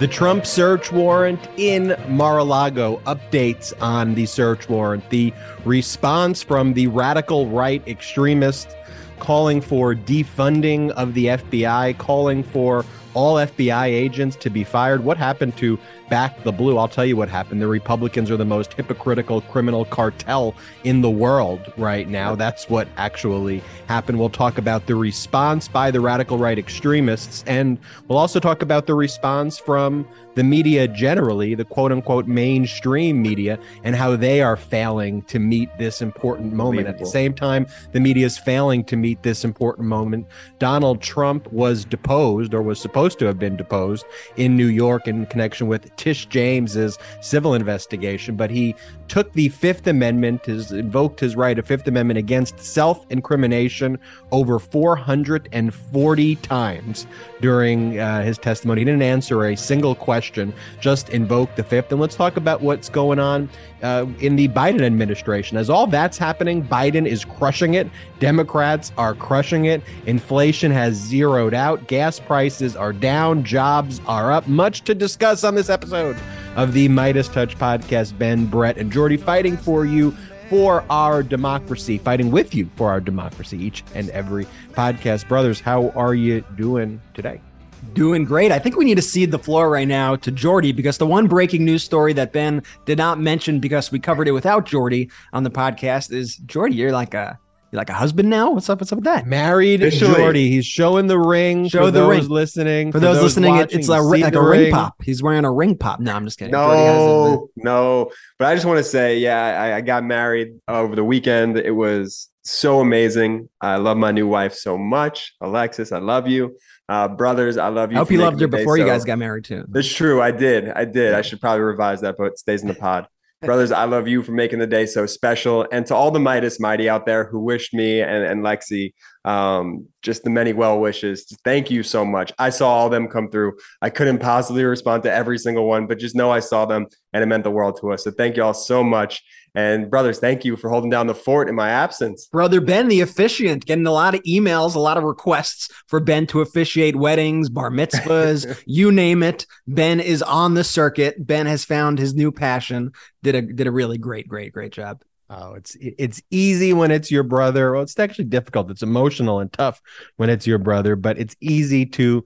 The Trump search warrant in Mar a Lago updates on the search warrant, the response from the radical right extremists calling for defunding of the FBI, calling for all FBI agents to be fired. What happened to back the blue? I'll tell you what happened. The Republicans are the most hypocritical criminal cartel in the world right now. That's what actually happened. We'll talk about the response by the radical right extremists, and we'll also talk about the response from the media generally, the quote unquote mainstream media, and how they are failing to meet this important moment. At the same time, the media is failing to meet this important moment. Donald Trump was deposed or was supposed to have been deposed in New York in connection with Tish James's civil investigation, but he took the Fifth Amendment, his, invoked his right of Fifth Amendment against self incrimination over 440 times during uh, his testimony. He didn't answer a single question, just invoked the Fifth. And let's talk about what's going on uh, in the Biden administration. As all that's happening, Biden is crushing it. Democrats are crushing it. Inflation has zeroed out. Gas prices are down. Jobs are up. Much to discuss on this episode of the MeidasTouch podcast. Ben, Brett, and Jordy fighting for you for our democracy, fighting with you for our democracy each and every podcast. Brothers, how are you doing today? Doing great. I think we need to cede the floor right now to Jordy because the one breaking news story that Ben did not mention because we covered it without Jordy on the podcast is Jordy, you're like a you're like a husband now? What's up? What's up with that? Married Officially. Jordy. He's showing the ring. Show the ring. listening. For, for those, those, listening, watching, it's a, like a ring. ring pop. He's wearing a ring pop. No, I'm just kidding. No, no. But I just want to say, yeah, I, I got married over the weekend. It was so amazing. I love my new wife so much. Alexis, I love you. Uh, brothers, I love you. I hope you loved her before you guys got married too. It's true. I did. I did. I should probably revise that, but it stays in the pod. Brothers, I love you for making the day so special. And to all the Meidas Mighty out there who wished me and, and Lexi um, just the many well wishes. Thank you so much. I saw all them come through. I couldn't possibly respond to every single one, but just know I saw them and it meant the world to us. So thank you all so much. And brothers, thank you for holding down the fort in my absence. Brother Ben, the officiant, getting a lot of emails, a lot of requests for Ben to officiate weddings, bar mitzvahs, you name it. Ben is on the circuit. Ben has found his new passion. Did a did a really great, great, great job. Oh, it's it's easy when it's your brother. Well, it's actually difficult. It's emotional and tough when it's your brother, but it's easy to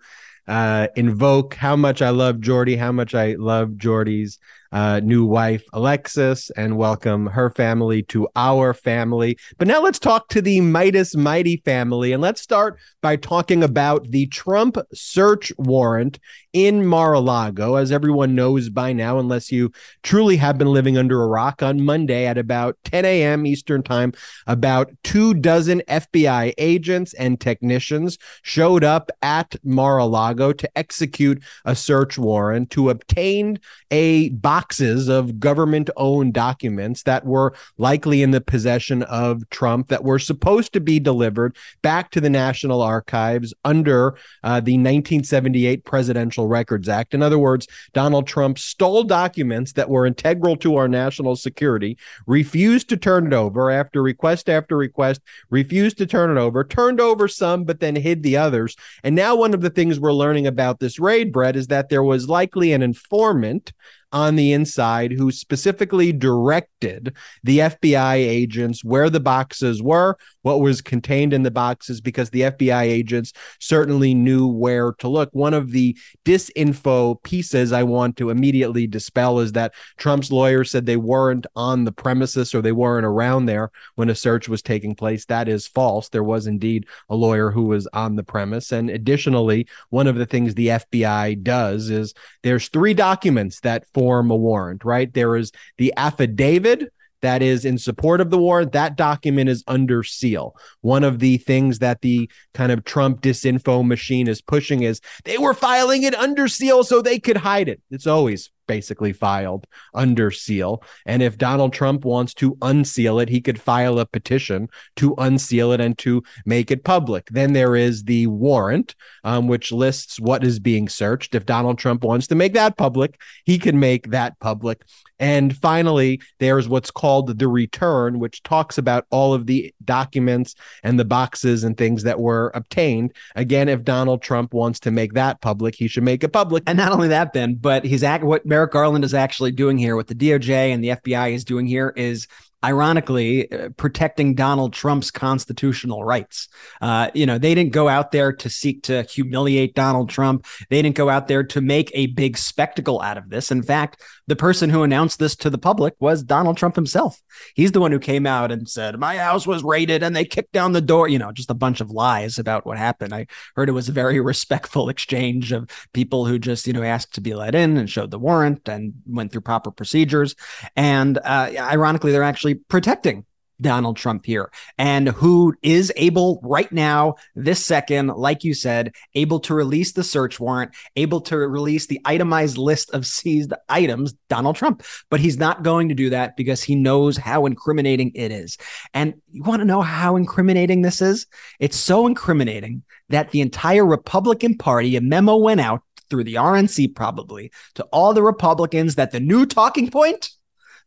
uh, invoke how much I love Jordy, how much I love Jordy's uh, new wife, Alexis, and welcome her family to our family. But now let's talk to the Meidas Mighty family. And let's start by talking about the Trump search warrant in Mar a Lago. As everyone knows by now, unless you truly have been living under a rock, on Monday at about 10 a.m. Eastern Time, about two dozen FBI agents and technicians showed up at Mar a Lago to execute a search warrant to obtain a boxes of government owned documents that were likely in the possession of Trump that were supposed to be delivered back to the National Archives under uh, the 1978 Presidential Records Act. In other words, Donald Trump stole documents that were integral to our national security, refused to turn it over after request after request, refused to turn it over, turned over some, but then hid the others. And now, one of the things we're learning about this raid, Brett, is that there was likely an informant on the inside who specifically directed the FBI agents where the boxes were, what was contained in the boxes, because the FBI agents certainly knew where to look. One of the disinfo pieces I want to immediately dispel is that Trump's lawyer said they weren't on the premises or they weren't around there when a search was taking place. That is false. There was indeed a lawyer who was on the premise. And additionally, one of the things the FBI does is there's three documents that form a warrant, right? There is the affidavit that is in support of the warrant. That document is under seal. One of the things that the kind of Trump disinfo machine is pushing is they were filing it under seal so they could hide it. It's always basically filed under seal. And if Donald Trump wants to unseal it, he could file a petition to unseal it and to make it public. Then there is the warrant, um, which lists what is being searched. If Donald Trump wants to make that public, he can make that public. And finally, there's what's called the return, which talks about all of the documents and the boxes and things that were obtained. Again, if Donald Trump wants to make that public, he should make it public. And not only that, Ben, but he's act- what Merrick Garland is actually doing here, what the DOJ and the FBI is doing here is ironically uh, protecting Donald Trump's constitutional rights. Uh, you know, they didn't go out there to seek to humiliate Donald Trump. They didn't go out there to make a big spectacle out of this. In fact, the person who announced this to the public was Donald Trump himself. He's the one who came out and said, My house was raided and they kicked down the door, you know, just a bunch of lies about what happened. I heard it was a very respectful exchange of people who just, you know, asked to be let in and showed the warrant and went through proper procedures. And uh, ironically, they're actually protecting Donald Trump here and who is able right now, this second, like you said, able to release the search warrant, able to release the itemized list of seized items, Donald Trump. But he's not going to do that because he knows how incriminating it is. And you want to know how incriminating this is? It's so incriminating that the entire Republican Party, a memo went out through the RNC probably to all the Republicans that the new talking point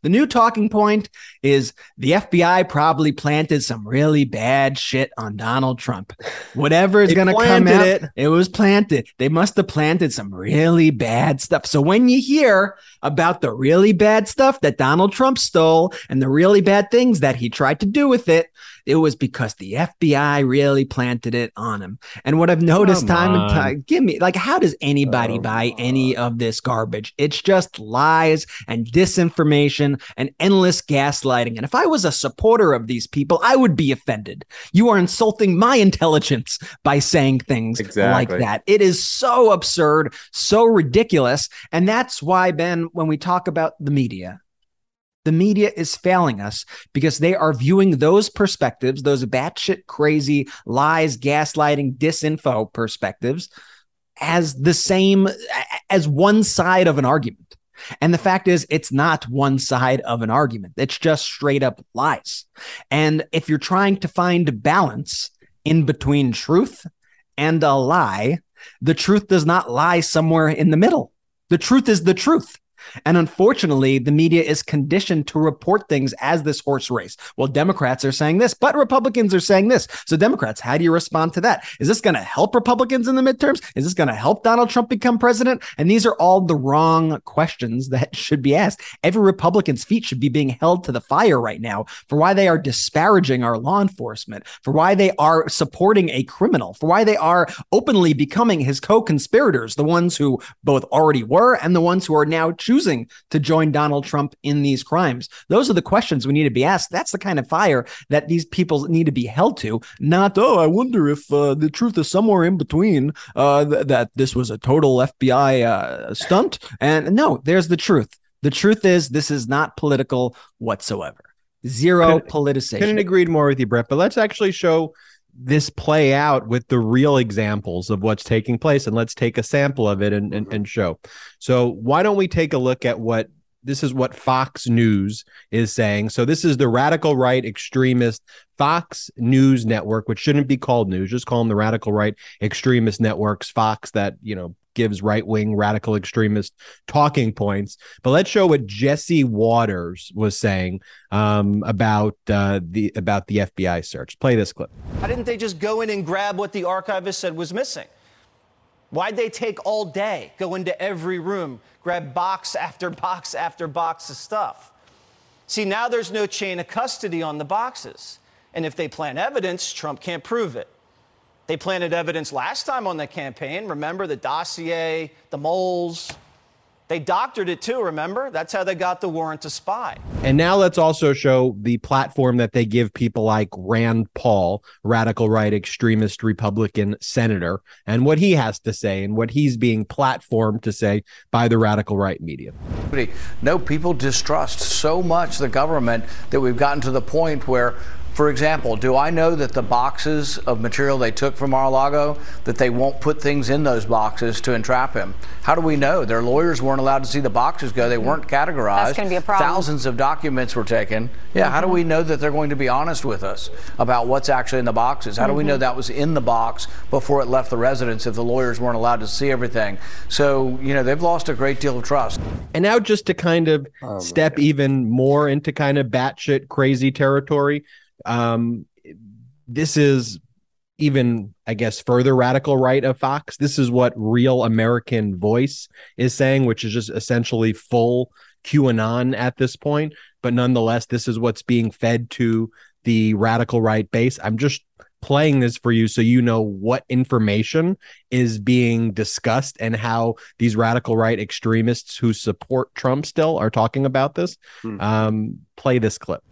the new talking point is the FBI probably planted some really bad shit on Donald Trump. Whatever is going to come out, it. it was planted. They must have planted some really bad stuff. So when you hear about the really bad stuff that Donald Trump stole and the really bad things that he tried to do with it, it was because the FBI really planted it on him. And what I've noticed Come time on. and time, give me like, how does anybody oh, buy any of this garbage? It's just lies and disinformation and endless gaslighting. And if I was a supporter of these people, I would be offended. You are insulting my intelligence by saying things exactly. like that. It is so absurd, so ridiculous. And that's why, Ben, when we talk about the media, the media is failing us because they are viewing those perspectives, those batshit crazy lies, gaslighting, disinfo perspectives, as the same as one side of an argument. And the fact is, it's not one side of an argument. It's just straight up lies. And if you're trying to find balance in between truth and a lie, the truth does not lie somewhere in the middle. The truth is the truth. And unfortunately, the media is conditioned to report things as this horse race. Well, Democrats are saying this, but Republicans are saying this. So, Democrats, how do you respond to that? Is this going to help Republicans in the midterms? Is this going to help Donald Trump become president? And these are all the wrong questions that should be asked. Every Republican's feet should be being held to the fire right now for why they are disparaging our law enforcement, for why they are supporting a criminal, for why they are openly becoming his co conspirators, the ones who both already were and the ones who are now choosing choosing to join Donald Trump in these crimes? Those are the questions we need to be asked. That's the kind of fire that these people need to be held to, not, oh, I wonder if uh, the truth is somewhere in between uh, th- that this was a total FBI uh, stunt. And no, there's the truth. The truth is, this is not political whatsoever. Zero couldn't, politicization. Couldn't agreed more with you, Brett. But let's actually show this play out with the real examples of what's taking place and let's take a sample of it and, and, mm-hmm. and show so why don't we take a look at what this is what Fox News is saying. So this is the radical right extremist Fox News network, which shouldn't be called news, just call them the radical right extremist networks, Fox that, you know, gives right wing radical extremist talking points. But let's show what Jesse Watters was saying um, about uh, the about the FBI search. Play this clip. Why didn't they just go in and grab what the archivist said was missing? Why'd they take all day, go into every room, grab box after box after box of stuff? See, now there's no chain of custody on the boxes. And if they plant evidence, Trump can't prove it. They planted evidence last time on the campaign. Remember the dossier, the moles. They doctored it too, remember? That's how they got the warrant to spy. And now let's also show the platform that they give people like Rand Paul, radical right extremist Republican senator, and what he has to say and what he's being platformed to say by the radical right media. No, people distrust so much the government that we've gotten to the point where For example, do I know that the boxes of material they took from Mar-a-Lago that they won't put things in those boxes to entrap him? How do we know? Their lawyers weren't allowed to see the boxes go. They weren't categorized. That's gonna be a problem. Thousands of documents were taken. Yeah, how do mm-hmm. we know that they're going to be honest with us about what's actually in the boxes? How do we know mm-hmm. that was in the box before it left the residence if the lawyers weren't allowed to see everything? So, you know, they've lost a great deal of trust. And now, just to kind of oh, step even more into kind of batshit crazy territory, um, this is even, I guess, further radical right of Fox. This is what Real American Voice is saying, which is just essentially full QAnon at this point. But nonetheless, this is what's being fed to the radical right base. I'm just playing this for you so you know what information is being discussed and how these radical right extremists who support Trump still are talking about this. Um, play this clip.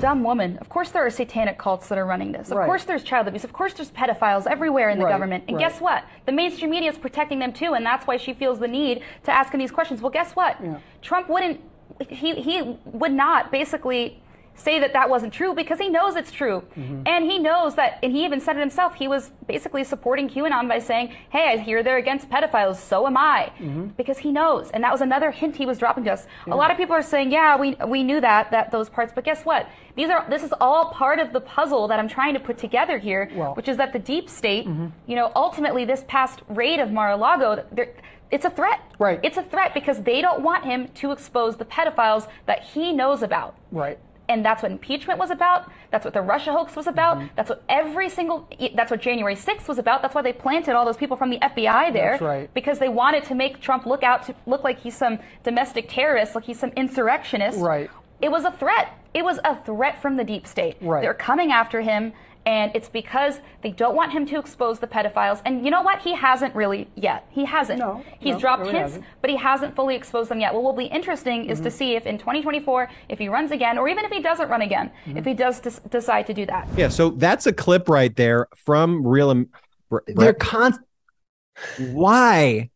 Dumb woman. Of course, there are satanic cults that are running this. Of Right. course, there's child abuse. Of course, there's pedophiles everywhere in the Right, government. And right. guess what? The mainstream media is protecting them too, and that's why she feels the need to ask him these questions. Well, guess what? Trump wouldn't. He he would not basically say that that wasn't true because he knows it's true, Mm-hmm. and he knows that. And he even said it himself. He was basically supporting QAnon by saying, "Hey, I hear they're against pedophiles. So am I," Mm-hmm. because he knows. And that was another hint he was dropping to us. A lot of people are saying, "Yeah, we we knew that that those parts," but guess what? These are this is all part of the puzzle that I'm trying to put together here, Well- which is that the deep state, you know, ultimately this past raid of Mar-a-Lago, it's a threat. Right. It's a threat because they don't want him to expose the pedophiles that he knows about. Right. And that's what impeachment was about. That's what the Russia hoax was about. Mm-hmm. That's what every single. That's what January 6th was about. That's why they planted all those people from the FBI there. That's right. Because they wanted to make Trump look out to look like he's some domestic terrorist, like he's some insurrectionist. Right. It was a threat. It was a threat from the deep state. Right. They're coming after him, and it's because they don't want him to expose the pedophiles. And you know what? He hasn't really yet. He hasn't. No, He's no, dropped really hints, hasn't. Mm-hmm. but he hasn't fully exposed them yet. What will be interesting is to see if in 2024, if he runs again, or even if he doesn't run again, Mm-hmm. if he does des- decide to do that. Yeah, so that's a clip right there from Real. Am- Bre- They're con. Why?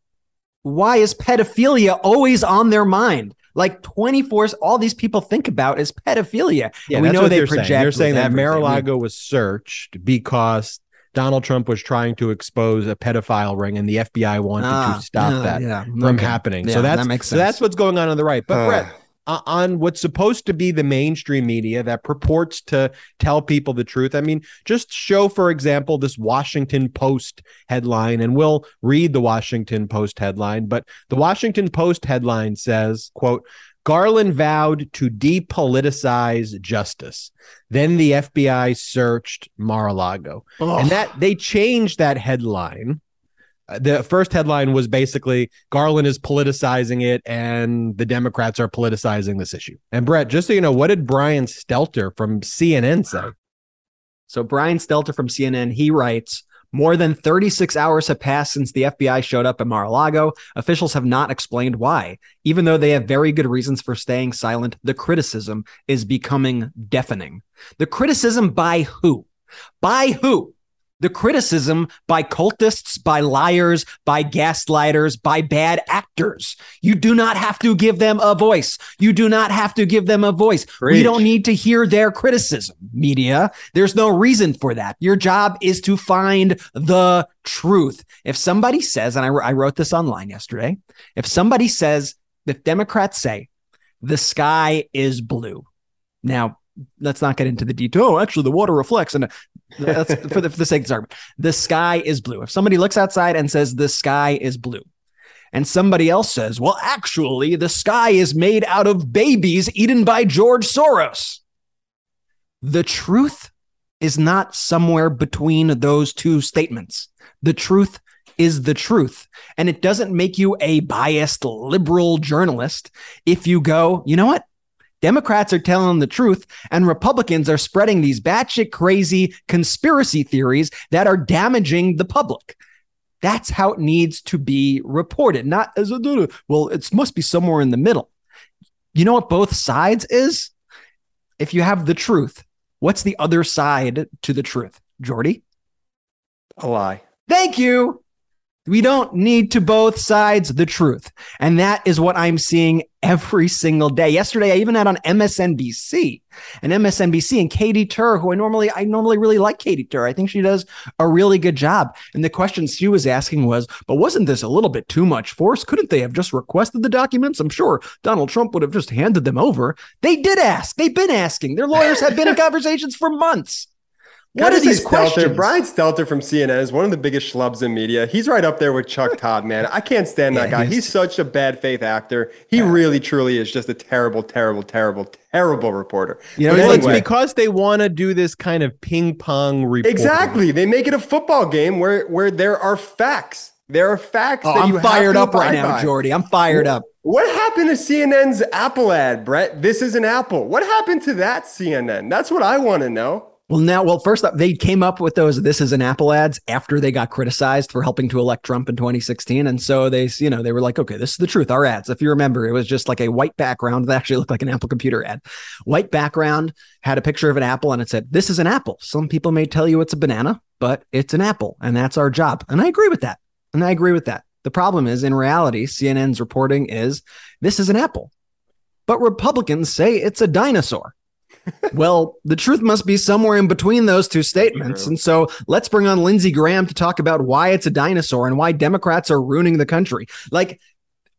Why is pedophilia always on their mind? Like 24, all these people think about is pedophilia. Yeah, And we know they project. saying. They're saying that everything. Mar-a-Lago was searched because Donald Trump was trying to expose a pedophile ring, and the FBI wanted Ah, to stop that yeah, from okay. happening. Yeah, so that's that makes so that's what's going on on the right. But Huh. Brett, uh, on what's supposed to be the mainstream media that purports to tell people the truth. I mean, just show, for example, this Washington Post headline, and we'll read the Washington Post headline. But the Washington Post headline says, "quote." Garland vowed to depoliticize justice. Then the FBI searched Mar-a-Lago. And that they changed that headline. Uh, The first headline was basically Garland is politicizing it and the Democrats are politicizing this issue. And Brett, just so you know, what did Brian Stelter from CNN say? So Brian Stelter from CNN, he writes, more than 36 hours have passed since the FBI showed up at Mar-a-Lago. Officials have not explained why. Even though they have very good reasons for staying silent, the criticism is becoming deafening. The criticism by who? By who? The criticism by cultists, by liars, by gaslighters, by bad actors. You do not have to give them a voice. You do not have to give them a voice. We don't need to hear their criticism, media. There's no reason for that. Your job is to find the truth. If somebody says, and I, I wrote this online yesterday, if somebody says, if Democrats say the sky is blue, now let's not get into the detail. Oh, actually, the water reflects, and that's for the, for the sake of this argument. The sky is blue. If somebody looks outside and says the sky is blue, and somebody else says, well, actually, the sky is made out of babies eaten by George Soros. The truth is not somewhere between those two statements. The truth is the truth. And it doesn't make you a biased liberal journalist if you go, you know what? Democrats are telling the truth, and Republicans are spreading these batshit crazy conspiracy theories that are damaging the public. That's how it needs to be reported, not as a well, it must be somewhere in the middle. You know what both sides is? If you have the truth, what's the other side to the truth? Jordy? A lie. Thank you. We don't need to both sides the truth. And that is what I'm seeing every single day. Yesterday, I even had on MSNBC and MSNBC and Katie Tur, who I normally, I normally really like Katie Tur. I think she does a really good job. And the question she was asking was, but wasn't this a little bit too much force? Couldn't they have just requested the documents? I'm sure Donald Trump would have just handed them over. They did ask. They've been asking. Their lawyers have been in conversations for months. What are these Stelter, questions? Brian Stelter from CNN is one of the biggest schlubs in media. He's right up there with Chuck Todd, man. I can't stand that guy. he's- He's such a bad faith actor. He really, truly is just a terrible, terrible, terrible, terrible reporter. You know, But he's Well, like- it's because they want to do this kind of ping pong report. exactly. They make it a football game where where there are facts. There are facts. Oh, that you I'm have fired to up right now, by. Jordy. I'm fired up. What happened to CNN's Apple ad, Brett? This is an Apple. What happened to that CNN? That's what I want to know. Well, now, well, first up, they came up with those "This is an Apple" ads after they got criticized for helping to elect Trump in 2016, and so they, you know, they were like, "Okay, this is the truth." Our ads, if you remember, it was just like a white background that actually looked like an Apple computer ad. White background had a picture of an apple, and it said, "This is an apple." Some people may tell you it's a banana, but it's an apple, and that's our job. And I agree with that. And I agree with that. The problem is, in reality, CNN's reporting is this is an apple, but Republicans say it's a dinosaur well, the truth must be somewhere in between those two statements. True. And so let's bring on Lindsey Graham to talk about why it's a dinosaur and why Democrats are ruining the country. Like,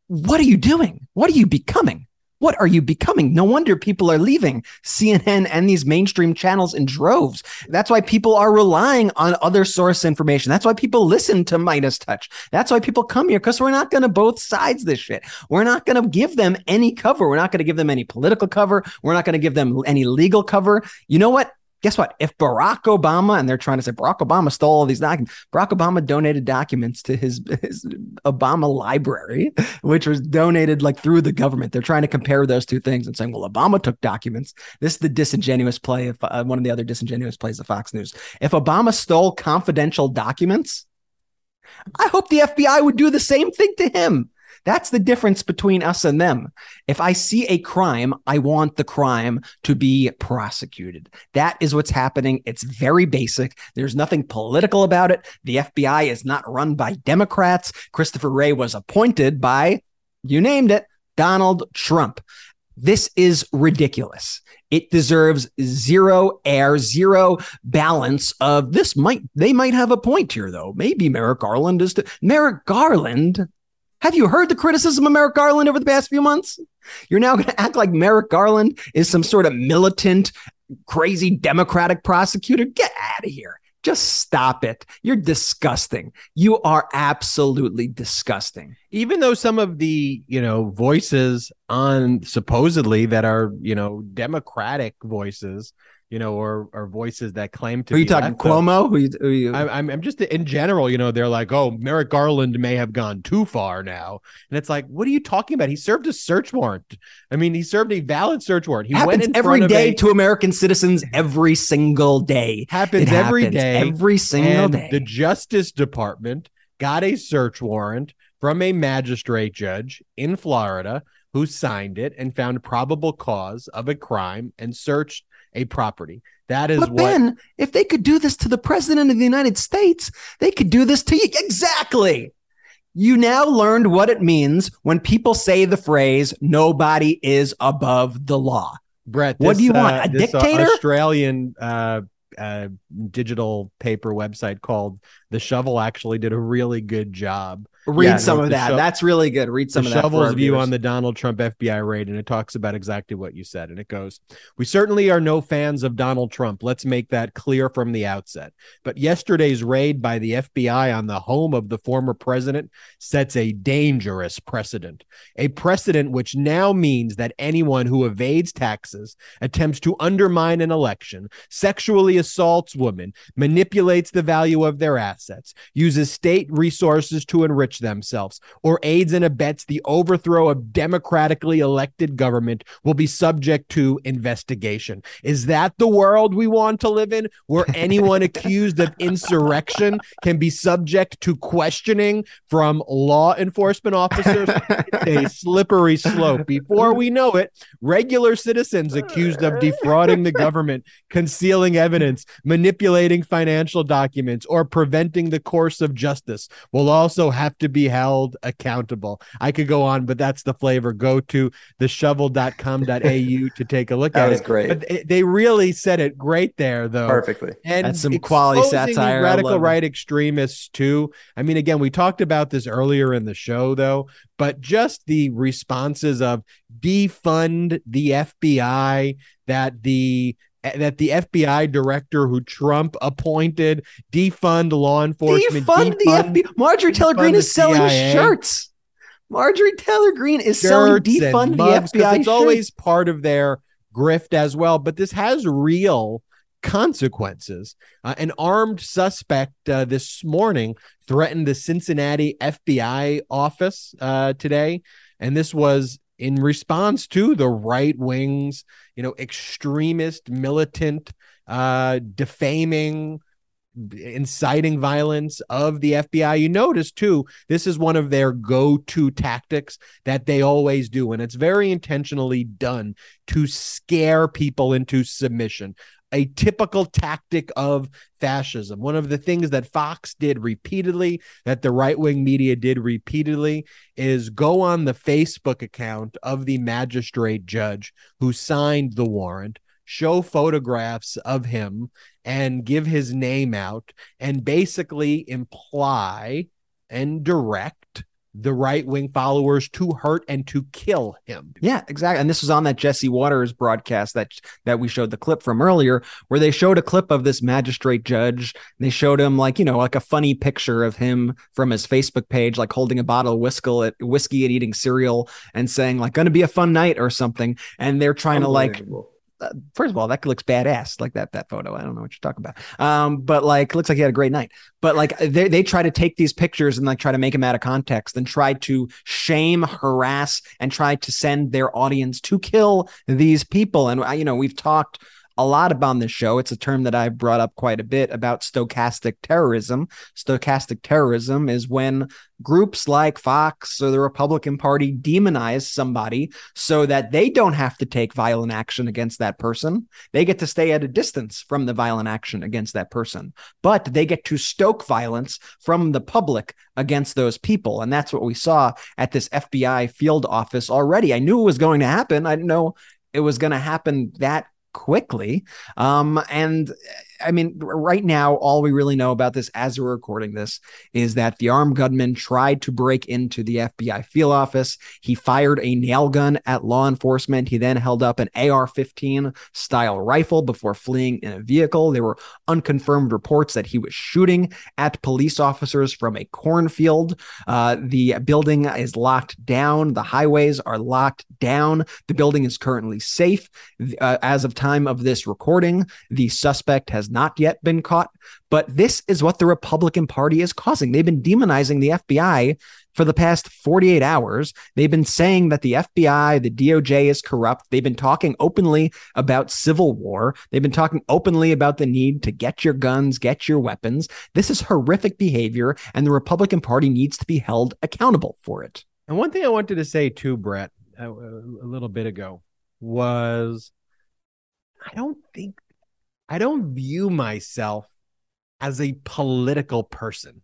what are you doing? What are you becoming? What are you becoming? No wonder people are leaving CNN and these mainstream channels in droves. That's why people are relying on other source information. That's why people listen to MeidasTouch. That's why people come here because we're not going to both sides this shit. We're not going to give them any cover. We're not going to give them any political cover. We're not going to give them any legal cover. You know what? Guess what? If Barack Obama, and they're trying to say Barack Obama stole all these documents, Barack Obama donated documents to his, his Obama library, which was donated like through the government. They're trying to compare those two things and saying, well, Obama took documents. This is the disingenuous play of uh, one of the other disingenuous plays of Fox News. If Obama stole confidential documents, I hope the FBI would do the same thing to him. That's the difference between us and them. If I see a crime, I want the crime to be prosecuted. That is what's happening. It's very basic. There's nothing political about it. The FBI is not run by Democrats. Christopher Wray was appointed by, you named it, Donald Trump. This is ridiculous. It deserves zero air, zero balance of this might, they might have a point here though. Maybe Merrick Garland is, to, Merrick Garland have you heard the criticism of Merrick Garland over the past few months? You're now going to act like Merrick Garland is some sort of militant, crazy Democratic prosecutor. Get out of here. Just stop it. You're disgusting. You are absolutely disgusting. even though some of the you know voices on supposedly that are you know democratic voices you know or or voices that claim to are you be talking? Cuomo? Who you, who you, I- I'm, I'm just in general, you know, they're like, oh, Merrick Garland may have gone too far now. And it's like, what are you talking about? He served a search warrant. I mean, he served a valid search warrant. He went happens in every front of a- to American citizens every single day. happens It every happens day. every single day. the Justice Department got a search warrant from a magistrate judge in Florida who signed it and found probable cause of a crime and searched a property. That is But what Ben, if they could do this to the president of the United States, they could do this to you. Exactly. You now learned what it means when people say the phrase "nobody is above the law." Brett, What this, do you want, uh, a uh, dictator? Australian uh, uh, digital paper website called The Shovel actually did a really good job. Read Yeah, some no, of that. sho- That's really good. Read some the of that. Shovel's view viewers. on the Donald Trump FBI raid, and it talks about exactly what you said. And it goes, We certainly are no fans of Donald Trump. Let's make that clear from the outset. But yesterday's raid by the FBI on the home of the former president sets a dangerous precedent. A precedent which now means that anyone who evades taxes, attempts to undermine an election, sexually assaults women, manipulates the value of their assets, uses state resources to enrich enrich themselves or aids and abets the overthrow of democratically elected government will be subject to investigation. Is that the world we want to live in where anyone accused of insurrection can be subject to questioning from law enforcement officers? It's a slippery slope. Before we know it, regular citizens accused of defrauding the government, concealing evidence, manipulating financial documents, or preventing the course of justice will also have to be held accountable. I could go on, but that's the flavor. Go to theshovel.com.au to take a look That at was it. great. But they- they really said it great there, though. Perfectly. And That's some quality exposing satire. Radical love it. right extremists too. I mean, again, we talked about this earlier in the show, though. But just the responses of defund the FBI, that the that the FBI director who Trump appointed defund law enforcement, Defund the FBI. Marjorie Taylor defund Greene is selling CIA. shirts. Marjorie Taylor Greene is selling shirts and defund the mugs, 'cause FBI. It's always part of their grift as well. But this has real consequences. Uh, an armed suspect uh, this morning threatened the Cincinnati FBI office uh, today, and this was in response to the right wing's, you know, extremist, militant, uh, defaming inciting violence of the FBI. You notice too, this is one of their go to tactics that they always do. And it's very intentionally done to scare people into submission. A typical tactic of fascism. One of the things that Fox did repeatedly, that the right wing media did repeatedly, is go on the Facebook account of the magistrate judge who signed the warrant, show photographs of him, and give his name out and basically imply and direct the right wing followers to hurt and to kill him. Yeah, exactly. And this was on that Jesse Watters broadcast that that we showed the clip from earlier, where they showed a clip of this magistrate judge. They showed him like you know like a funny picture of him from his Facebook page, like holding a bottle of whiskey, whiskey and eating cereal, and saying like "going to be a fun night" or something. And they're trying to like Unbelievable. First of all, that looks badass, like that that photo. I don't know what you're talking about. Um, but like looks like he had a great night. But like they they try to take these pictures and like try to make them out of context and try to shame, harass, and try to send their audience to kill these people. And you know, we've talked a lot about this show. It's a term that I've brought up quite a bit about stochastic terrorism. Stochastic terrorism is when groups like Fox or the Republican Party demonize somebody so that they don't have to take violent action against that person. They get to stay at a distance from the violent action against that person, but they get to stoke violence from the public against those people. And that's what we saw at this FBI field office already. I knew it was going to happen. I didn't know it was going to happen that quickly. Um, and I mean, right now, all we really know about this as we're recording this is that the armed gunman tried to break into the FBI field office. He fired a nail gun at law enforcement. He then held up an AR 15 style rifle before fleeing in a vehicle. There were unconfirmed reports that he was shooting at police officers from a cornfield. Uh, the building is locked down. The highways are locked down. The building is currently safe. Uh, as of time of this recording, the suspect has not yet been caught. But this is what the Republican Party is causing. They've been demonizing the FBI for the past 48 hours. They've been saying that the FBI, the DOJ is corrupt. They've been talking openly about civil war. They've been talking openly about the need to get your guns, get your weapons. This is horrific behavior, and the Republican Party needs to be held accountable for it. And one thing I wanted to say too, Brett, a, a little bit ago was I don't think I don't view myself as a political person.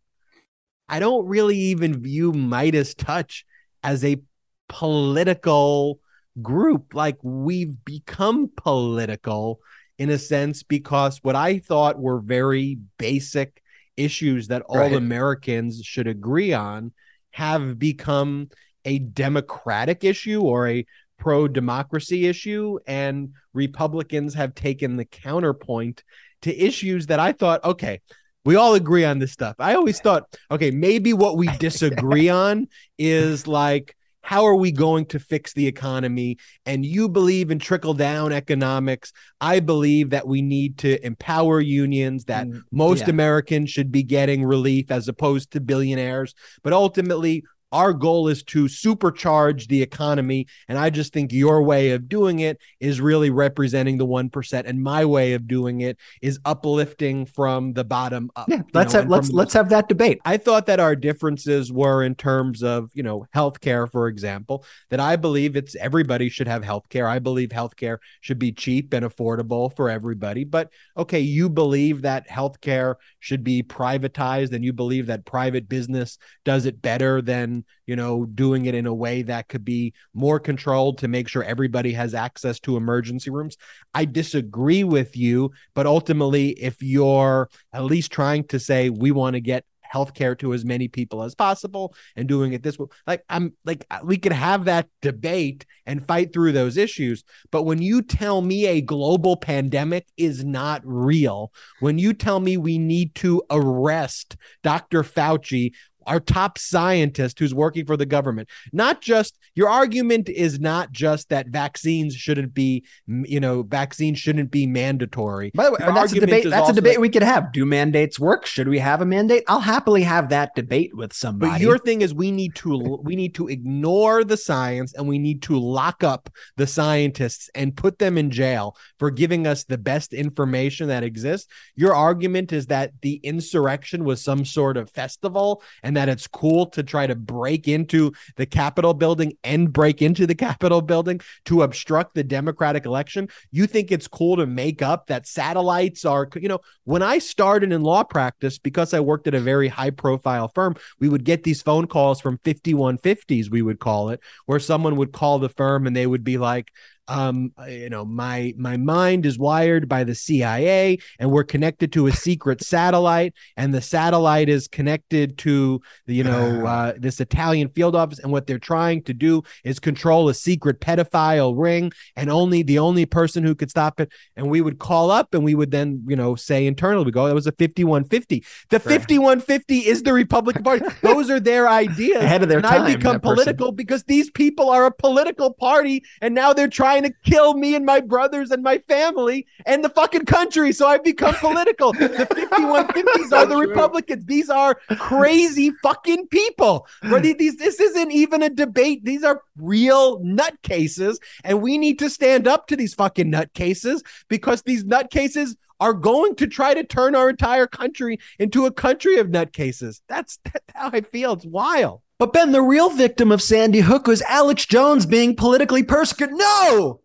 I don't really even view MeidasTouch as a political group. Like we've become political in a sense because what I thought were very basic issues that all Right. Americans should agree on have become a democratic issue or a pro democracy issue. And Republicans have taken the counterpoint to issues that I thought, okay, we all agree on this stuff. I always thought, okay, maybe what we disagree on is like how are we going to fix the economy? And you believe in trickle down economics. I believe that we need to empower unions, that Mm, most yeah. Americans should be getting relief as opposed to billionaires. But ultimately, our goal is to supercharge the economy. And I just think your way of doing it is really representing the 1%. And my way of doing it is uplifting from the bottom up. Yeah, let's know, have let's let's have that debate. I thought that our differences were in terms of, you know, healthcare, for example, that I believe it's everybody should have healthcare. I believe healthcare should be cheap and affordable for everybody. But okay, you believe that healthcare should be privatized and you believe that private business does it better than, you know, doing it in a way that could be more controlled to make sure everybody has access to emergency rooms. I disagree with you, but ultimately, if you're at least trying to say we want to get healthcare to as many people as possible and doing it this way, like I'm like uh, we could have that debate and fight through those issues. But when you tell me a global pandemic is not real, when you tell me we need to arrest Dr. Fauci, our top scientist who's working for the government. Not just your argument is not just that vaccines shouldn't be, you know, vaccines shouldn't be mandatory. By the way, Your that's a debate. That's a debate that- we could have. Do mandates work? Should we have a mandate? I'll happily have that debate with somebody. But your thing is we need to we need to ignore the science and we need to lock up the scientists and put them in jail for giving us the best information that exists. Your argument is that the insurrection was some sort of festival and that it's cool to try to break into the Capitol building and break into the Capitol building to obstruct the Democratic election. You think it's cool to make up that satellites are, you know, when I started in law practice, because I worked at a very high profile firm, we would get these phone calls from 5150s, we would call it, where someone would call the firm and they would be like, um you know my my mind is wired by the CIA and we're connected to a secret satellite and the satellite is connected to the, you know uh, this Italian field office and what they're trying to do is control a secret pedophile ring and only the only person who could stop it and we would call up and we would then you know say internally we go that was a 5150 the 5150 is the Republican Party those are their ideas Ahead of their and time, I've become that person. political because these people are a political party and now they're trying to kill me and my brothers and my family and the fucking country. So I've become political. the 5150s are the Republicans. These are crazy fucking people. These- this isn't even a debate. These are real nutcases. And we need to stand up to these fucking nutcases because these nutcases are going to try to turn our entire country into a country of nutcases. That's, that's how I feel. It's wild. But Ben, the real victim of Sandy Hook was Alex Jones being politically persecuted. No,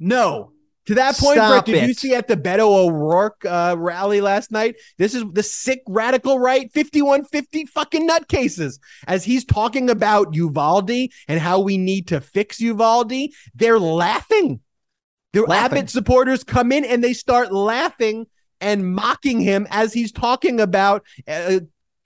no. To that point, Stop Brett, did you see at the Beto O'Rourke uh, rally last night? This is the sick radical right 5150 fucking nutcases. As he's talking about Uvalde and how we need to fix Uvalde, they're laughing. The Laughing. Abbott supporters come in and they start laughing and mocking him as he's talking about a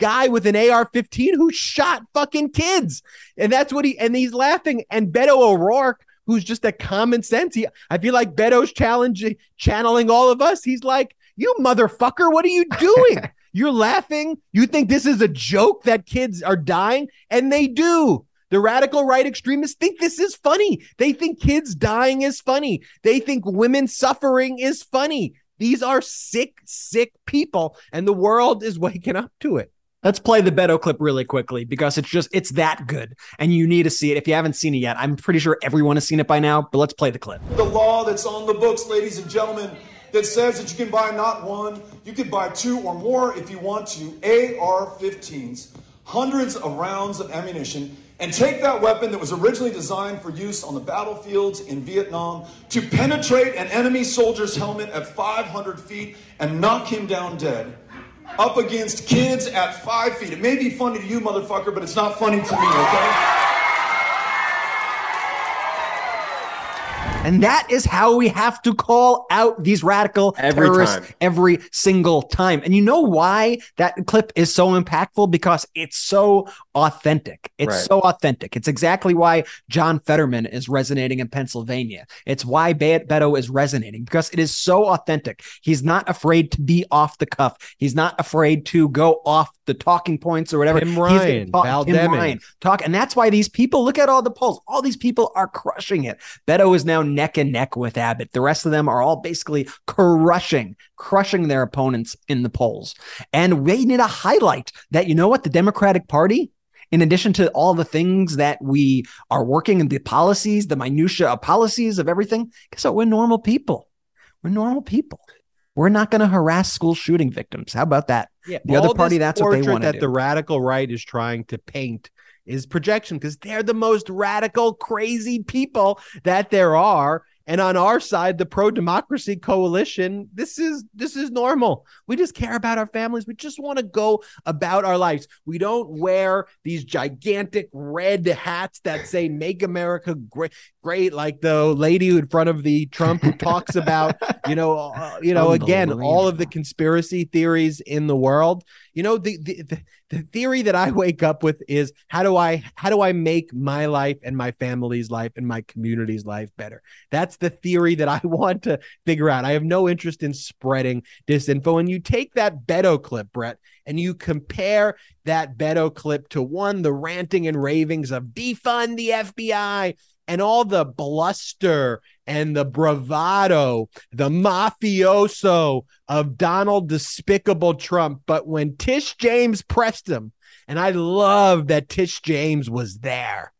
guy with an AR-15 who shot fucking kids, and that's what he and he's laughing. And Beto O'Rourke, who's just a common sense, he I feel like Beto's challenging, channeling all of us. He's like, "You motherfucker, what are you doing? You're laughing. You think this is a joke that kids are dying, and they do." The radical right extremists think this is funny. They think kids dying is funny. They think women suffering is funny. These are sick, sick people, and the world is waking up to it. Let's play the Beto clip really quickly because it's just it's that good, and you need to see it. If you haven't seen it yet, I'm pretty sure everyone has seen it by now. But let's play the clip. the law that's on the books, ladies and gentlemen, that says that you can buy not one, you can buy two or more if you want to AR 15s, hundreds of rounds of ammunition, and take that weapon that was originally designed for use on the battlefields in Vietnam to penetrate an enemy soldier's helmet at 500 feet and knock him down dead. Up against kids at five feet. It may be funny to you, motherfucker, but it's not funny to me, okay? And that is how we have to call out these radical Every terrorists time. every single time. And you know why that clip is so impactful? Because it's so authentic. It's Right. so authentic. It's exactly why John Fetterman is resonating in Pennsylvania. It's why Be- Beto is resonating because it is so authentic. He's not afraid to be off the cuff. He's not afraid to go off the talking points or whatever. Tim Ryan, talk, Val Tim. Ryan, talk, and that's why these people look at all the polls. All these people are crushing it. Beto is now neck and neck with Abbott. The rest of them are all basically crushing, crushing their opponents in the polls. And we need to highlight that. You know what? The Democratic Party in addition to all the things that we are working in the policies, the minutia of policies of everything, guess what? We're normal people. We're normal people. We're not going to harass school shooting victims. How about that? Yeah, The other party, that's what they that do. the radical right is trying to paint is projection because they're the most radical, crazy people that there are. And on our side, the pro democracy coalition, this is this is normal. We just care about our families. We just want to go about our lives. We don't wear these gigantic red hats that say "Make America Great," great like the lady in front of the Trump who talks about, you know, uh, you know, again, all of the conspiracy theories in the world. You know, the, the the the theory that I wake up with is how do I how do I make my life and my family's life and my community's life better? That's the theory that I want to figure out. I have no interest in spreading disinfo. And you take that Beto clip, Brett, and you compare that Beto clip to one, the ranting and ravings of defund the FBI and all the bluster and the bravado, the mafioso of Donald Despicable Trump. But when Tish James pressed him, and I love that Tish James was there.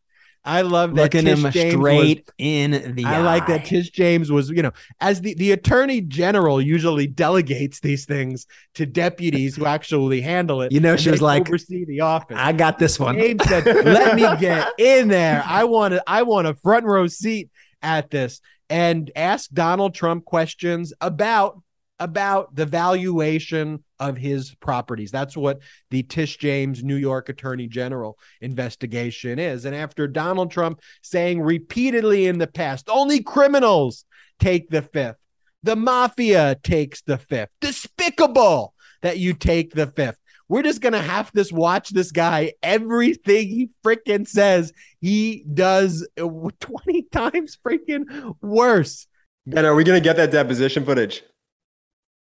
I love that Looking Tish him James was- straight in the I like that eye. Tish James was, you know, as the, the attorney general usually delegates these things to deputies who actually handle it. You know, she was like, oversee the office. I got this one. James said, "Let me get in there. I want to. I want a front row seat at this." And ask Donald Trump questions about about the valuation of his properties. That's what the Tish James New York Attorney General investigation is. And after Donald Trump saying repeatedly in the past, only criminals take the fifth. The mafia takes the fifth. Despicable that you take the fifth. We're just gonna have to watch this guy. Everything he freaking says, he does uh, 20 times freaking worse. Ben, are we gonna get that deposition footage?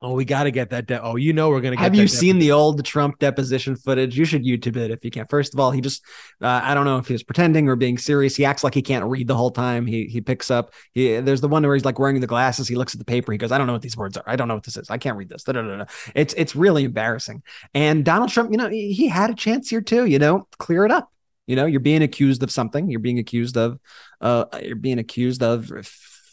Oh, we got to get that. De- oh, you know we're gonna get. Have you seen the old Trump deposition footage? You should YouTube it if you can. First of all, he just uh, I don't know if he was pretending or being serious. He acts like he can't read the whole time. He he picks up. He, there's the one where he's like wearing the glasses. He looks at the paper. He goes, I don't know what these words are. I don't know what this is. I can't read this. Da, da, da. It's it's really embarrassing. And Donald Trump, you know, he, he had a chance here too. You know, clear it up. You know, you're being accused of something. You're being accused of uh, you're being accused of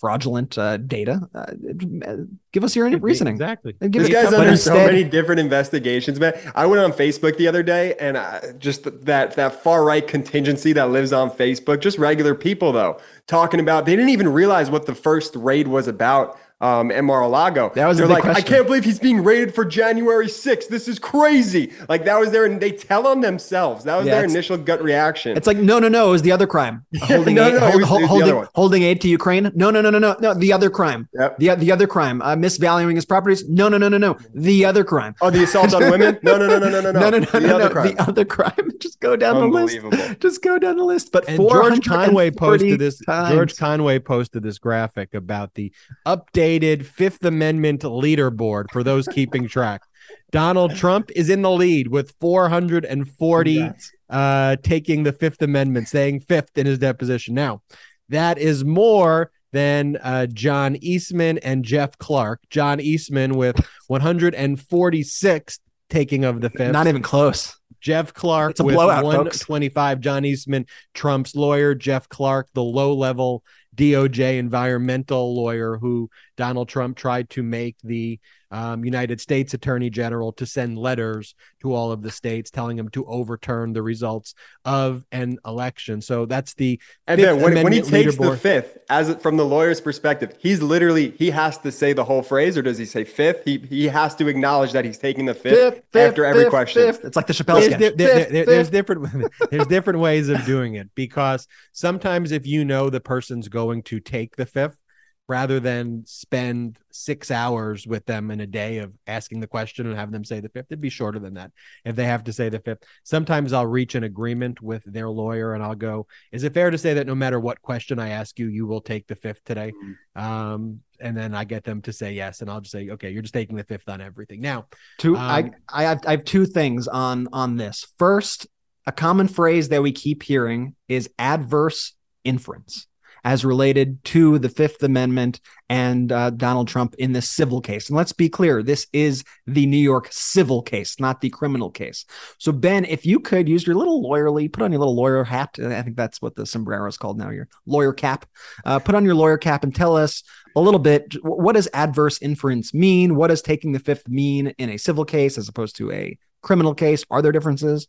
fraudulent uh, data. Uh, give us your reasoning. Exactly. And give This it- guy's but under so many different investigations, man. I went on Facebook the other day, and I, just that that far right contingency that lives on Facebook, just regular people though, talking about they didn't even realize what the first raid was about. Um, at Mar-a-Lago, That was they're big like, I can't believe he's being raided for January 6th. This is crazy. Like that was their, and they tell on themselves. That was Yeah, their initial gut reaction. It's like no, no, no. It was the other crime. Holding no, aid, no, it hold- was- it holding, other holding aid to Ukraine. No, no, no, no, no, no. The other crime. Yep. The the other crime. Uh, misvaluing his properties. No, no, no, no, no. The other crime. oh, the assault on women? No, no, no, no, no, no, no, no, no, The no, other no. crime. The other crime. Just go down the list. Unbelievable. Just go down the list. But And George Conway posted this. times. George Conway posted this graphic about the updated Fifth Amendment leaderboard for those keeping track. Donald Trump is in the lead with 440 uh, taking the Fifth Amendment, saying fifth in his deposition. Now, that is more than uh, John Eastman and Jeff Clark. John Eastman with 146 taking of the fifth. Not even close. Jeff Clark It's a with blowout, folks. 125. John Eastman, Trump's lawyer. Jeff Clark, the low level DOJ environmental lawyer who Donald Trump tried to make the um, United States Attorney General to send letters to all of the states telling them to overturn the results of an election. So that's the And Fifth then when, when he Amendment takes the leaderboard. fifth, as from the lawyer's perspective, he's literally he has to say the whole phrase, or does he say fifth? He he has to acknowledge that he's taking the fifth, Fifth, fifth, after every fifth, question. fifth. It's like the Chappelle there's, sketch. di- there- Fifth, there- there's fifth. different there's different ways of doing it because sometimes if you know the person's going to take the fifth rather than spend six hours with them in a day of asking the question and have them say the fifth. It'd be shorter than that if they have to say the fifth. Sometimes I'll reach an agreement with their lawyer and I'll go, Is it fair to say that no matter what question I ask you, you will take the fifth today? Um, and then I get them to say yes, and I'll just say, okay, you're just taking the fifth on everything. Now, Two, Um, I, I have, I have two things on on this. First, a common phrase that we keep hearing is adverse inference, as related to the Fifth Amendment and uh, Donald Trump in this civil case. And let's be clear, this is the New York civil case, not the criminal case. So, Ben, if you could use your little lawyerly, put on your little lawyer hat. I think that's what the sombrero is called now. Your lawyer cap. Uh, put on your lawyer cap and tell us a little bit what does adverse inference mean what does taking the fifth mean in a civil case as opposed to a criminal case are there differences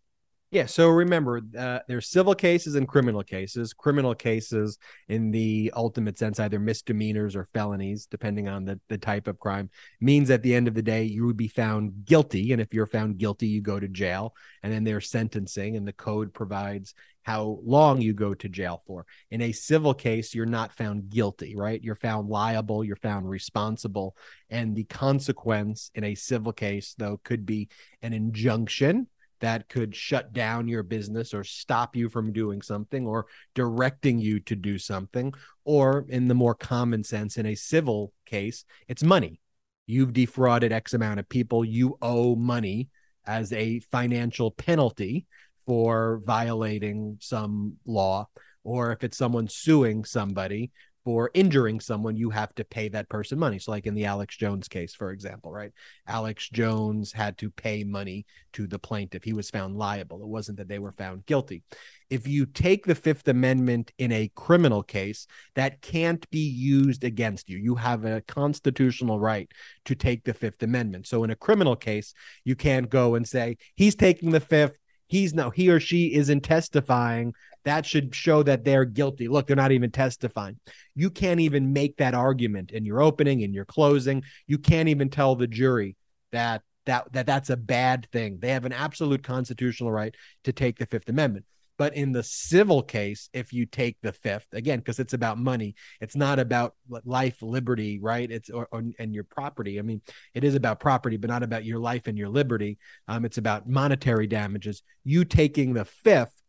Yeah. So remember, uh, there's civil cases and criminal cases. Criminal cases, in the ultimate sense, either misdemeanors or felonies, depending on the, the type of crime, means at the end of the day, you would be found guilty. And if you're found guilty, you go to jail. And then there's sentencing, and the code provides how long you go to jail for. In a civil case, you're not found guilty, right? You're found liable, you're found responsible. And the consequence in a civil case, though, could be an injunction that could shut down your business or stop you from doing something or directing you to do something. Or, in the more common sense, in a civil case, it's money. You've defrauded X amount of people, you owe money as a financial penalty for violating some law. Or if it's someone suing somebody for injuring someone, you have to pay that person money. So, like in the Alex Jones case, for example, right? Alex Jones had to pay money to the plaintiff. He was found liable. It wasn't that they were found guilty. If you take the Fifth Amendment in a criminal case, that can't be used against you. You have a constitutional right to take the Fifth Amendment. So, in a criminal case, you can't go and say, he's taking the Fifth. He's no, he or she isn't testifying. That should show that they're guilty. Look, they're not even testifying. You can't even make that argument in your opening, in your closing. You can't even tell the jury that that that that's a bad thing. They have an absolute constitutional right to take the Fifth Amendment. But in the civil case, if you take the fifth, again, because it's about money, it's not about life, liberty, right? It's or, or, and your property. I mean, it is about property, but not about your life and your liberty. Um, it's about monetary damages. You taking the fifth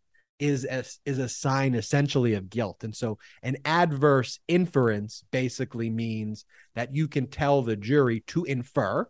is a, is a sign essentially of guilt. And so an adverse inference basically means that you can tell the jury to infer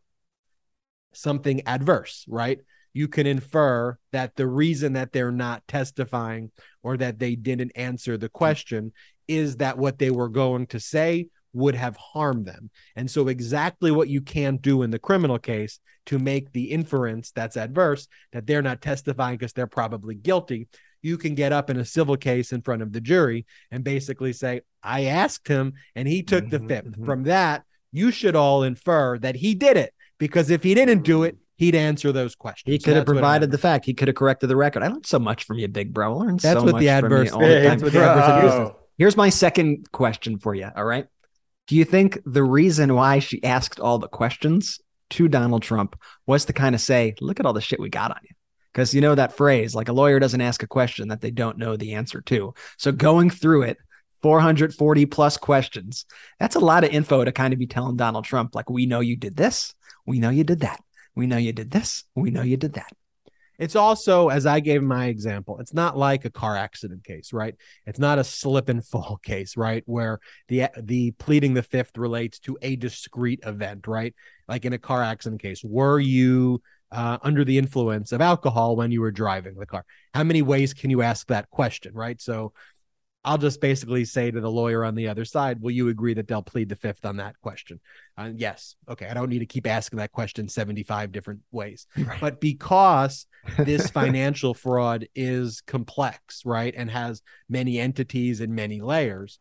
something adverse, right? You can infer that the reason that they're not testifying or that they didn't answer the question is that what they were going to say would have harmed them. And so, exactly what you can't do in the criminal case to make the inference that's adverse that they're not testifying because they're probably guilty, you can get up in a civil case in front of the jury and basically say, I asked him and he took Mm-hmm, the 5th From that, you should all infer that he did it because if he didn't do it, he'd answer those questions. he So could have provided the fact. He could have corrected the record. I learned so much from you big bro. I learned That's so what much the from you adverse- all the Big time. bro. Here's- here's my second question for you all right? Do you think the reason why she asked all the questions to donald trump was to kind of say look at all the shit we got on you because you know that phrase like a lawyer doesn't ask a question that they don't know the answer to so going through it 440 plus questions that's a lot of info to kind of be telling donald trump like we know you did this we know you did that we know you did this we know you did that It's also, as I gave my example, it's not like a car accident case, right? It's not a slip and fall case, right? Where the the pleading the fifth relates to a discrete event, right? Like in a car accident case, were you uh, under the influence of alcohol when you were driving the car? How many ways can you ask that question, right? So I'll just basically say to the lawyer on the other side, will you agree that they'll plead the fifth on that question? Uh, yes. Okay. I don't need to keep asking that question 75 different ways. But because this financial fraud is complex, right, and has many entities and many layers,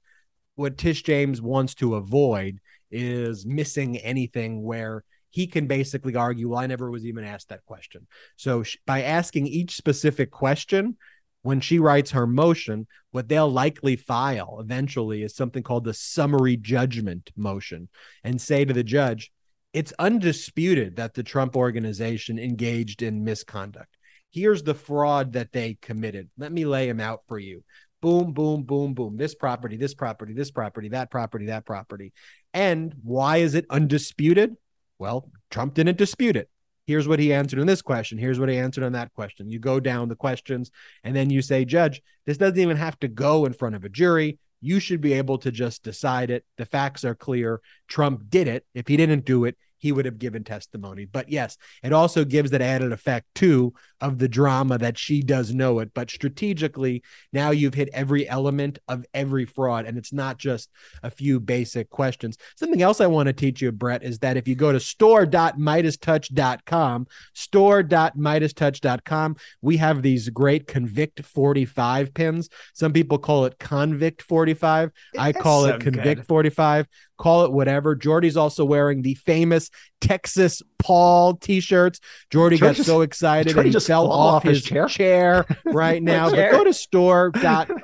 what Tish James wants to avoid is missing anything where he can basically argue, well, I never was even asked that question. So sh- by asking each specific question, when she writes her motion, what they'll likely file eventually is something called the summary judgment motion and say to the judge, it's undisputed that the Trump organization engaged in misconduct. Here's the fraud that they committed. Let me lay them out for you. boom, boom, boom, boom. This property, this property, this property, that property, that property. And why is it undisputed? Well, Trump didn't dispute it. Here's what he answered on this question. Here's what he answered on that question. You go down the questions and then you say, Judge, this doesn't even have to go in front of a jury. You should be able to just decide it. The facts are clear. Trump did it. If he didn't do it, he would have given testimony. But yes, it also gives that added effect too of the drama that she does know it. But strategically, now you've hit every element of every fraud, and it's not just a few basic questions. Something else I want to teach you, Brett, is that if you go to store.meidastouch.com, store.meidastouch.com, we have these great Convict 45 pins. Some people call it Convict 45. I call it Convict good. 45 call it whatever. Jordy's also wearing the famous Texas Paul t-shirts. Jordy Jordy got just- so excited and he just fell off off his his chair. chair, right now. But go to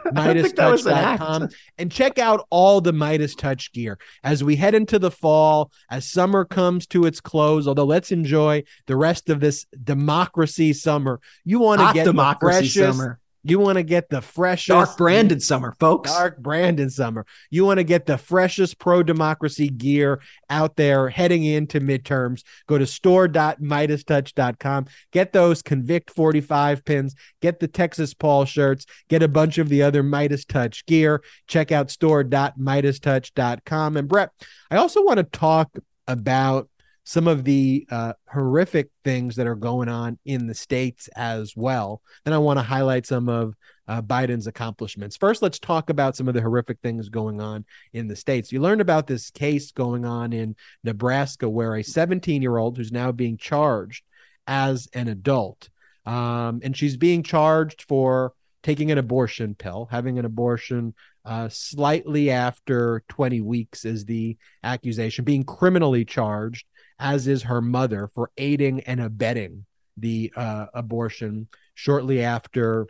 I think that was an act. and check out all the MeidasTouch gear as we head into the fall, as summer comes to its close. Although let's enjoy the rest of this democracy summer. You want to get democracy summer. You want to get the freshest Dark Brandon summer, folks. Dark Brandon Summer. You want to get the freshest pro democracy gear out there heading into midterms. Go to store.meidastouch.com. Get those Convict 45 pins. Get the Texas Paul shirts. Get a bunch of the other MeidasTouch gear. Check out store.meidastouch.com. And Brett, I also want to talk about some of the uh, horrific things that are going on in the states as well. Then I want to highlight some of uh, Biden's accomplishments. First, let's talk about some of the horrific things going on in the states. You learned about this case going on in Nebraska where a 17 year old who's now being charged as an adult, um, and she's being charged for taking an abortion pill, having an abortion uh, slightly after 20 weeks is the accusation, being criminally charged, as is her mother, for aiding and abetting the uh, abortion shortly after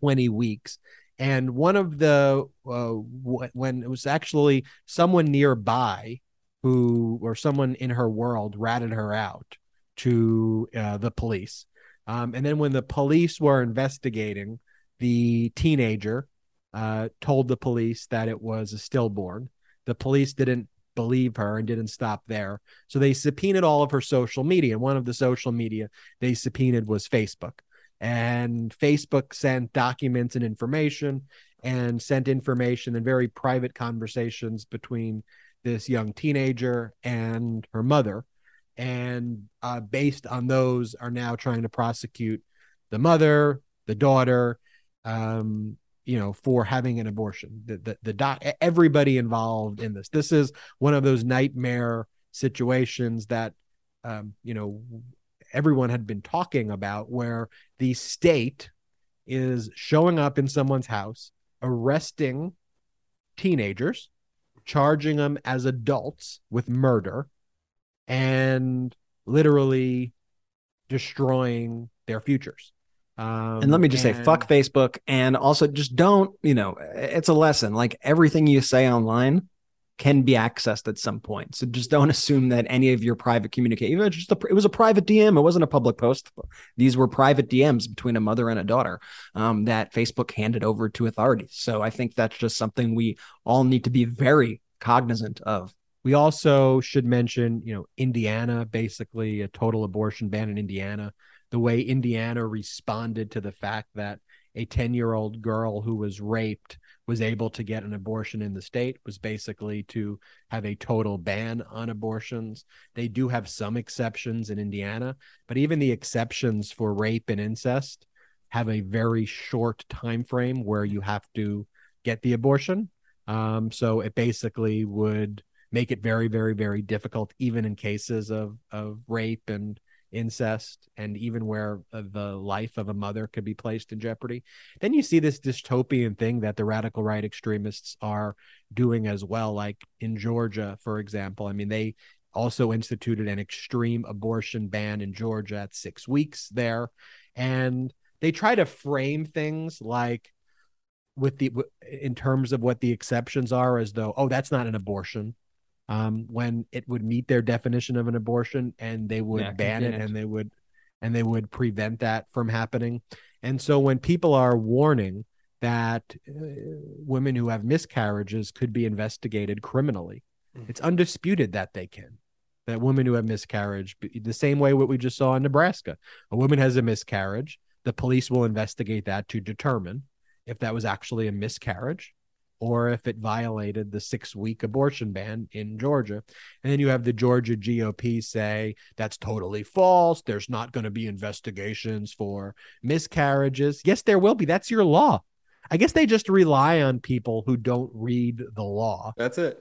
20 weeks. And one of the, uh, when it was actually someone nearby who, or someone in her world, ratted her out to uh, the police. Um, and then when the police were investigating, the teenager uh, told the police that it was a stillborn. The police didn't believe her and didn't stop there. So they subpoenaed all of her social media. And one of the social media they subpoenaed was Facebook. And Facebook sent documents and information and sent information and very private conversations between this young teenager and her mother. And uh, based on those, are now trying to prosecute the mother, the daughter, um, you know, for having an abortion. The the, the doc, everybody involved in this. This is one of those nightmare situations that, um, you know, everyone had been talking about, where the state is showing up in someone's house, arresting teenagers, charging them as adults with murder, and literally destroying their futures. Um, and let me just say, fuck Facebook. And also, just don't, you know, it's a lesson. Like everything you say online can be accessed at some point. So just don't assume that any of your private communication, even just a, it was a private DM, it wasn't a public post. These were private DMs between a mother and a daughter um, that Facebook handed over to authorities. So I think that's just something we all need to be very cognizant of. We also should mention, you know, Indiana, basically a total abortion ban in Indiana. The way Indiana responded to the fact that a 10 year old girl who was raped was able to get an abortion in the state was basically to have a total ban on abortions. They do have some exceptions in Indiana, but even the exceptions for rape and incest have a very short time frame where you have to get the abortion. Um, so it basically would make it very, very, very difficult, even in cases of of rape and incest, and even where uh, the life of a mother could be placed in jeopardy. Then you see this dystopian thing that the radical right extremists are doing as well, like in Georgia, for example. I mean, they also instituted an extreme abortion ban in Georgia at six weeks there, and they try to frame things like with the in terms of what the exceptions are as though oh that's not an abortion um when it would meet their definition of an abortion and they would Yeah, ban it and they would and they would prevent that from happening and so when people are warning that uh, women who have miscarriages could be investigated criminally. Mm. It's undisputed that they can. That women who have miscarriage, the same way what we just saw in Nebraska, a woman has a miscarriage, the police will investigate that to determine if that was actually a miscarriage or if it violated the six week abortion ban in Georgia. And then you have the Georgia GOP say that's totally false. There's not going to be investigations for miscarriages. Yes, there will be. That's your law. I guess they just rely on people who don't read the law That's it.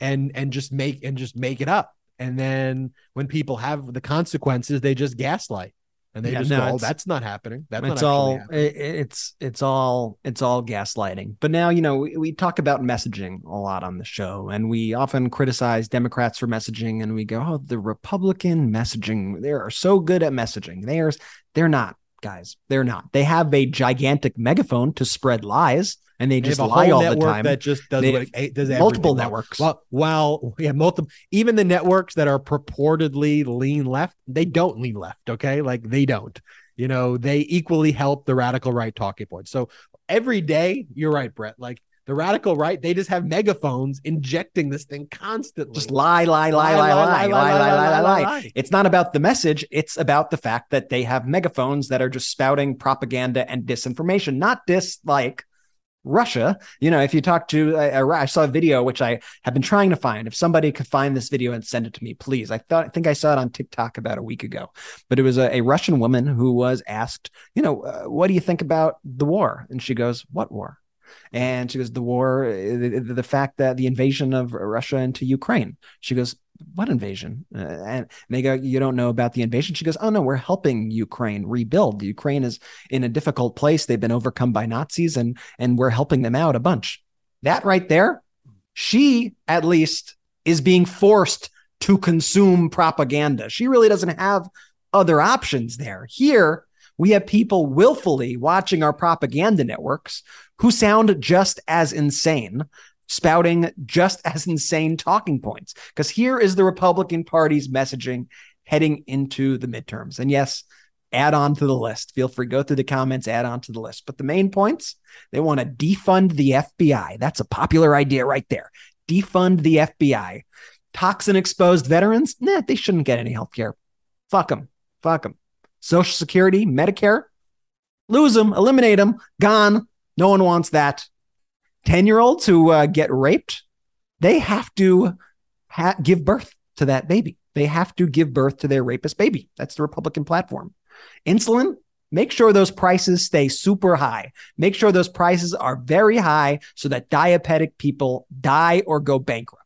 and and just make and just make it up. And then when people have the consequences, they just gaslight. And they Yeah, just no, go, that's not happening. That's not it's actually all happening." it, it's it's all it's all gaslighting but now you know we, we talk about messaging a lot on the show and we often criticize democrats for messaging and we go oh the republican messaging they are so good at messaging they're they're not guys they're not they have a gigantic megaphone to spread lies and they They just lie all the time that just does what it does multiple networks. While, while yeah, multiple even the networks that are purportedly lean left, they don't lean left. Okay, like they don't. You know, they equally help the radical right talking points. So every day, you're right, Brett. Like the radical right, they just have megaphones injecting this thing constantly. just lie lie lie lie lie lie lie lie lie lie It's not about the message. It's about the fact that they have megaphones that are just spouting propaganda and disinformation, not dislike Russia. You know, if you talk to, I, I saw a video which I have been trying to find. If somebody could find this video and send it to me, please. I thought, I think I saw it on TikTok about a week ago, but it was a, a Russian woman who was asked, you know, uh, what do you think about the war? And she goes, what war? And she goes, the war, the, the fact that the invasion of Russia into Ukraine. She goes, what invasion? Uh, and they go, you don't know about the invasion. She goes, oh no, we're helping Ukraine rebuild. Ukraine is in a difficult place. They've been overcome by Nazis, and and we're helping them out a bunch. That right there, she at least is being forced to consume propaganda. She really doesn't have other options there. Here, we have people willfully watching our propaganda networks who sound just as insane, spouting just as insane talking points. Because here is the Republican Party's messaging heading into the midterms. And yes, add on to the list. Feel free, go through the comments, add on to the list. But the main points they want to defund the FBI. That's a popular idea right there. Defund the FBI. Toxin exposed veterans, nah, they shouldn't get any health care. Fuck them. Fuck them. Social Security, Medicare, lose them, eliminate them, gone. No one wants that. 10 year olds who uh, get raped, they have to ha- give birth to that baby. They have to give birth to their rapist baby. That's the Republican platform. Insulin, make sure those prices stay super high. Make sure those prices are very high so that diabetic people die or go bankrupt.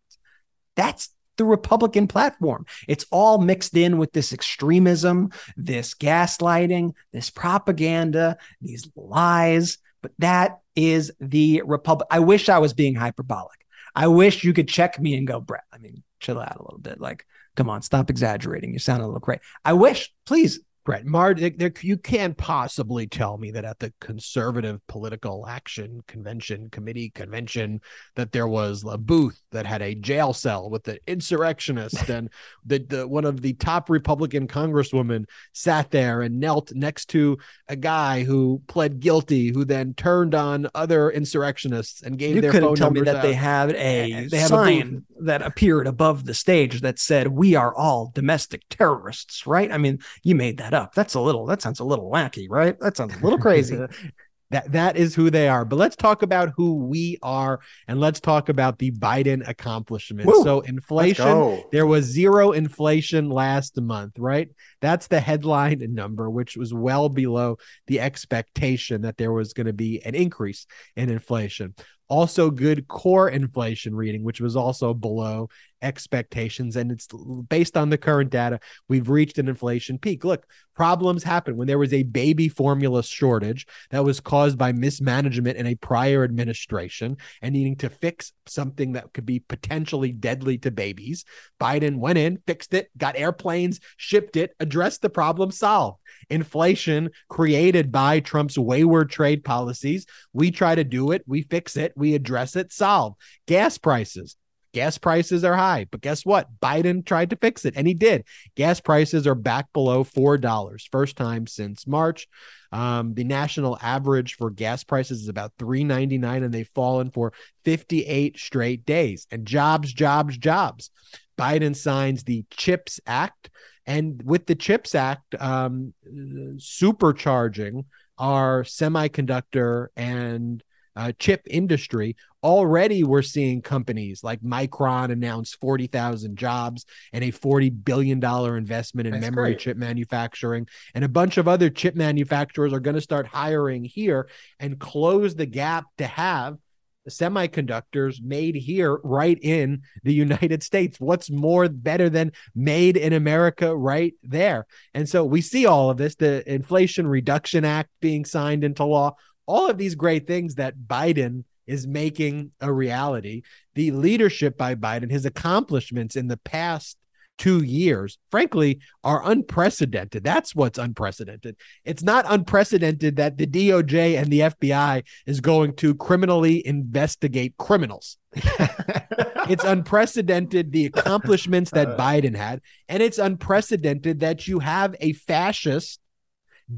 That's the Republican platform. It's all mixed in with this extremism, this gaslighting, this propaganda, these lies. But that is the Republic. I wish I was being hyperbolic. I wish you could check me and go, Brett. I mean, chill out a little bit. Like, come on, stop exaggerating. You sound a little crazy. I wish, please, Brett Mar, there, you can't possibly tell me that at the conservative political action convention committee convention that there was a booth that had a jail cell with the insurrectionist and the, the one of the top Republican congresswomen sat there and knelt next to a guy who pled guilty, who then turned on other insurrectionists and gave you their couldn't phone tell me that they out. had a They have a sign that appeared above the stage that said, "We are all domestic terrorists." Right? I mean, you made that up. That's a little. That sounds a little wacky, right? That sounds a little crazy. that that is who they are. But let's talk about who we are, and let's talk about the Biden accomplishments. Woo. So inflation, there was zero inflation last month, right? That's the headline number, which was well below the expectation that there was going to be an increase in inflation. Also, good core inflation reading, which was also below expectations. And it's based on the current data, we've reached an inflation peak. Look, problems happen when there was a baby formula shortage that was caused by mismanagement in a prior administration and needing to fix something that could be potentially deadly to babies. Biden went in, fixed it, got airplanes, shipped it, addressed the problem, solved. Inflation created by Trump's wayward trade policies. We try to do it, we fix it, we address it, solve. Gas prices Gas prices are high, but guess what? Biden tried to fix it and he did. Gas prices are back below $4, first time since March. Um, the national average for gas prices is about 3.99 and they've fallen for 58 straight days. And jobs, jobs, jobs. Biden signs the CHIPS Act and with the CHIPS Act, um, supercharging our semiconductor and uh, chip industry. Already, we're seeing companies like Micron announce 40,000 jobs and a $40 billion investment in That's memory great. chip manufacturing. And a bunch of other chip manufacturers are going to start hiring here and close the gap to have semiconductors made here right in the United States. What's more better than made in America right there? And so we see all of this the Inflation Reduction Act being signed into law, all of these great things that Biden is making a reality. The leadership by Biden, his accomplishments in the past two years, frankly, are unprecedented. That's what's unprecedented. It's not unprecedented that the DOJ and the FBI is going to criminally investigate criminals. it's unprecedented the accomplishments that uh. Biden had, and it's unprecedented that you have a fascist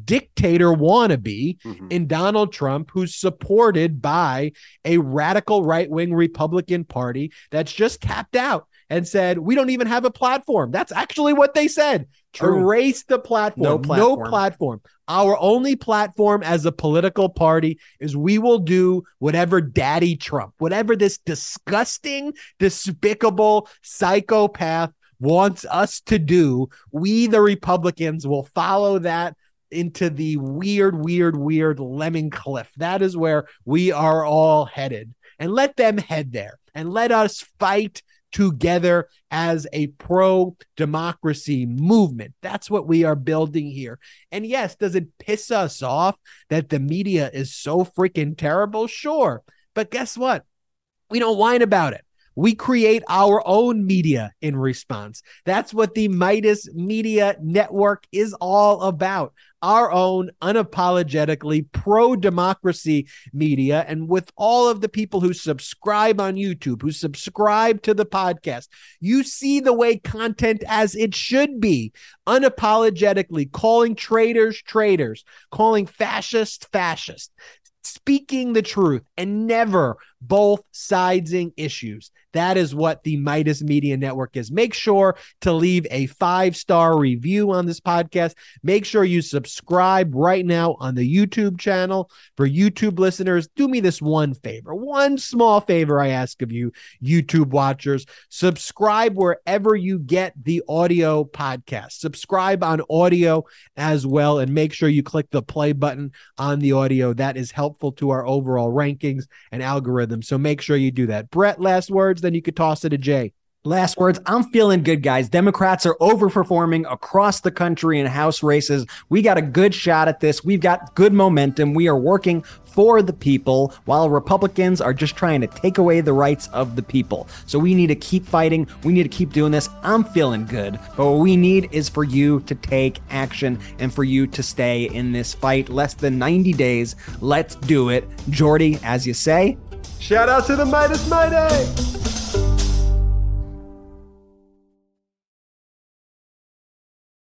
dictator wannabe Mhm. in Donald Trump who's supported by a radical right wing Republican Party that's just tapped out and said, We don't even have a platform. That's actually what they said. True. Erase the platform. No No platform. platform. Our only platform as a political party is we will do whatever Daddy Trump, whatever this disgusting, despicable psychopath wants us to do. We, the Republicans, will follow that into the weird, weird, weird lemming cliff. That is where we are all headed. And let them head there and let us fight together as a pro democracy movement. That's what we are building here. And yes, does it piss us off that the media is so freaking terrible? Sure. But guess what? We don't whine about it. We create our own media in response. That's what the Meidas Media Network is all about. Our own unapologetically pro democracy media. And with all of the people who subscribe on YouTube, who subscribe to the podcast, you see the way content as it should be unapologetically calling traitors traitors, calling fascists fascist, speaking the truth and never both sidesing issues. That is what the Meidas Media Network is. Make sure to leave a five star review on this podcast. Make sure you subscribe right now on the YouTube channel. For YouTube listeners, do me this one favor, one small favor I ask of you, YouTube watchers. Subscribe wherever you get the audio podcast. Subscribe on audio as well, and make sure you click the play button on the audio. That is helpful to our overall rankings and algorithms. So make sure you do that. Brett, last words, then you could toss it to Jay. Last words. I'm feeling good, guys. Democrats are overperforming across the country in House races. We got a good shot at this. We've got good momentum. We are working for the people while Republicans are just trying to take away the rights of the people. So we need to keep fighting. We need to keep doing this. I'm feeling good. But what we need is for you to take action and for you to stay in this fight. Less than 90 days. Let's do it. Jordy, as you say, Shout out to the Meidas Mighty!